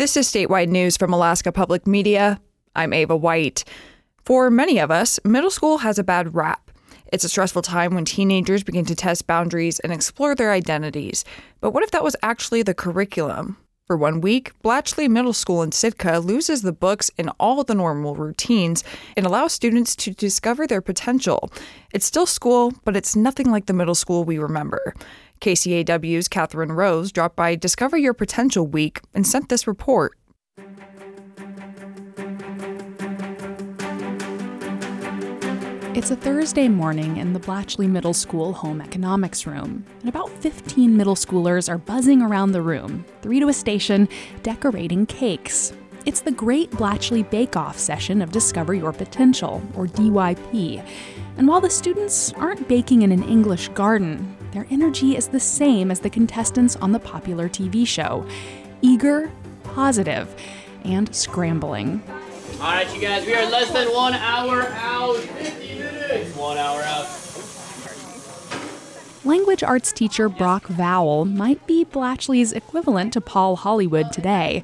This is statewide news from Alaska Public Media. I'm Ava White. For many of us, middle school has a bad rap. It's a stressful time when teenagers begin to test boundaries and explore their identities. But what if that was actually the curriculum? For one week, Blatchley Middle School in Sitka loses the books and all the normal routines and allows students to discover their potential. It's still school, but it's nothing like the middle school we remember. KCAW's Katherine Rose dropped by Discover Your Potential Week and sent this report. It's a Thursday morning in the Blatchley Middle School home economics room, and about 15 middle schoolers are buzzing around the room, three to a station, decorating cakes. It's the Great Blatchley Bake Off session of Discover Your Potential, or DYP. And while the students aren't baking in an English garden, their energy is the same as the contestants on the popular TV show eager, positive, and scrambling. All right, you guys, we are less than one hour out. 50 minutes. One hour out. Language arts teacher Brock Vowell might be Blatchley's equivalent to Paul Hollywood today,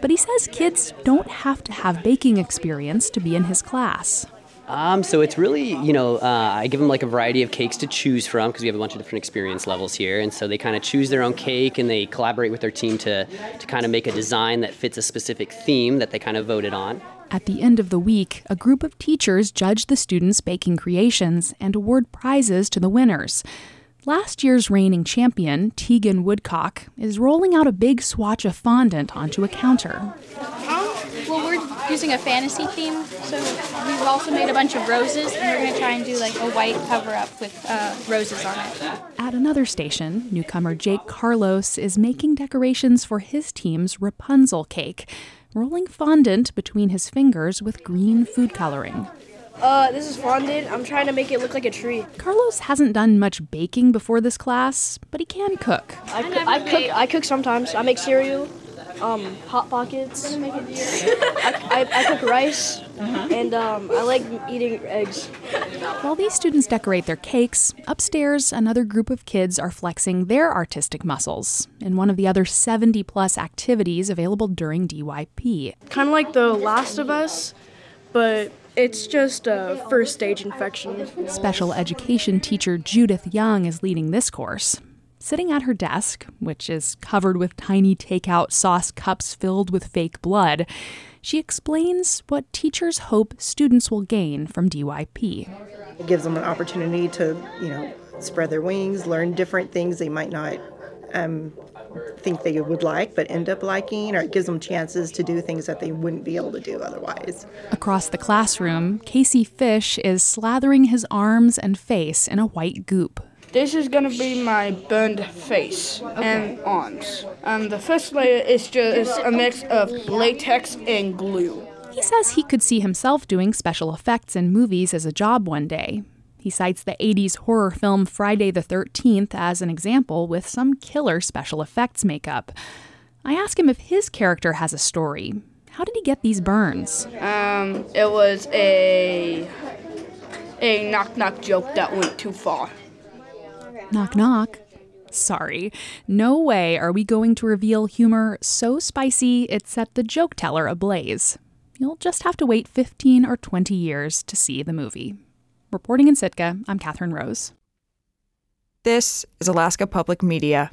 but he says kids don't have to have baking experience to be in his class. Um, so it's really, you know, uh, I give them like a variety of cakes to choose from because we have a bunch of different experience levels here, and so they kind of choose their own cake and they collaborate with their team to to kind of make a design that fits a specific theme that they kind of voted on. At the end of the week, a group of teachers judge the students' baking creations and award prizes to the winners. Last year's reigning champion, Tegan Woodcock, is rolling out a big swatch of fondant onto a counter. Well, we're using a fantasy theme, so we've also made a bunch of roses, and we're going to try and do like a white cover up with uh, roses on it. At another station, newcomer Jake Carlos is making decorations for his team's Rapunzel cake, rolling fondant between his fingers with green food coloring. Uh, this is fondant. I'm trying to make it look like a tree. Carlos hasn't done much baking before this class, but he can cook. I, coo- I cook. I cook sometimes. I make cereal, um, hot pockets. I, I, I cook rice, and um, I like eating eggs. While these students decorate their cakes, upstairs, another group of kids are flexing their artistic muscles in one of the other 70 plus activities available during DYP. Kind of like the Last of Us, but it's just a first stage infection. Special education teacher Judith Young is leading this course. Sitting at her desk, which is covered with tiny takeout sauce cups filled with fake blood, she explains what teachers hope students will gain from DYP. It gives them an opportunity to, you know, spread their wings, learn different things they might not um, think they would like, but end up liking, or it gives them chances to do things that they wouldn't be able to do otherwise. Across the classroom, Casey Fish is slathering his arms and face in a white goop. This is gonna be my burned face and arms. Um, the first layer is just a mix of latex and glue. He says he could see himself doing special effects in movies as a job one day. He cites the 80s horror film Friday the 13th as an example with some killer special effects makeup. I ask him if his character has a story. How did he get these burns? Um, it was a a knock knock joke that went too far. Knock knock. Sorry, no way are we going to reveal humor so spicy it set the joke teller ablaze. You'll just have to wait 15 or 20 years to see the movie. Reporting in Sitka, I'm Katherine Rose. This is Alaska Public Media.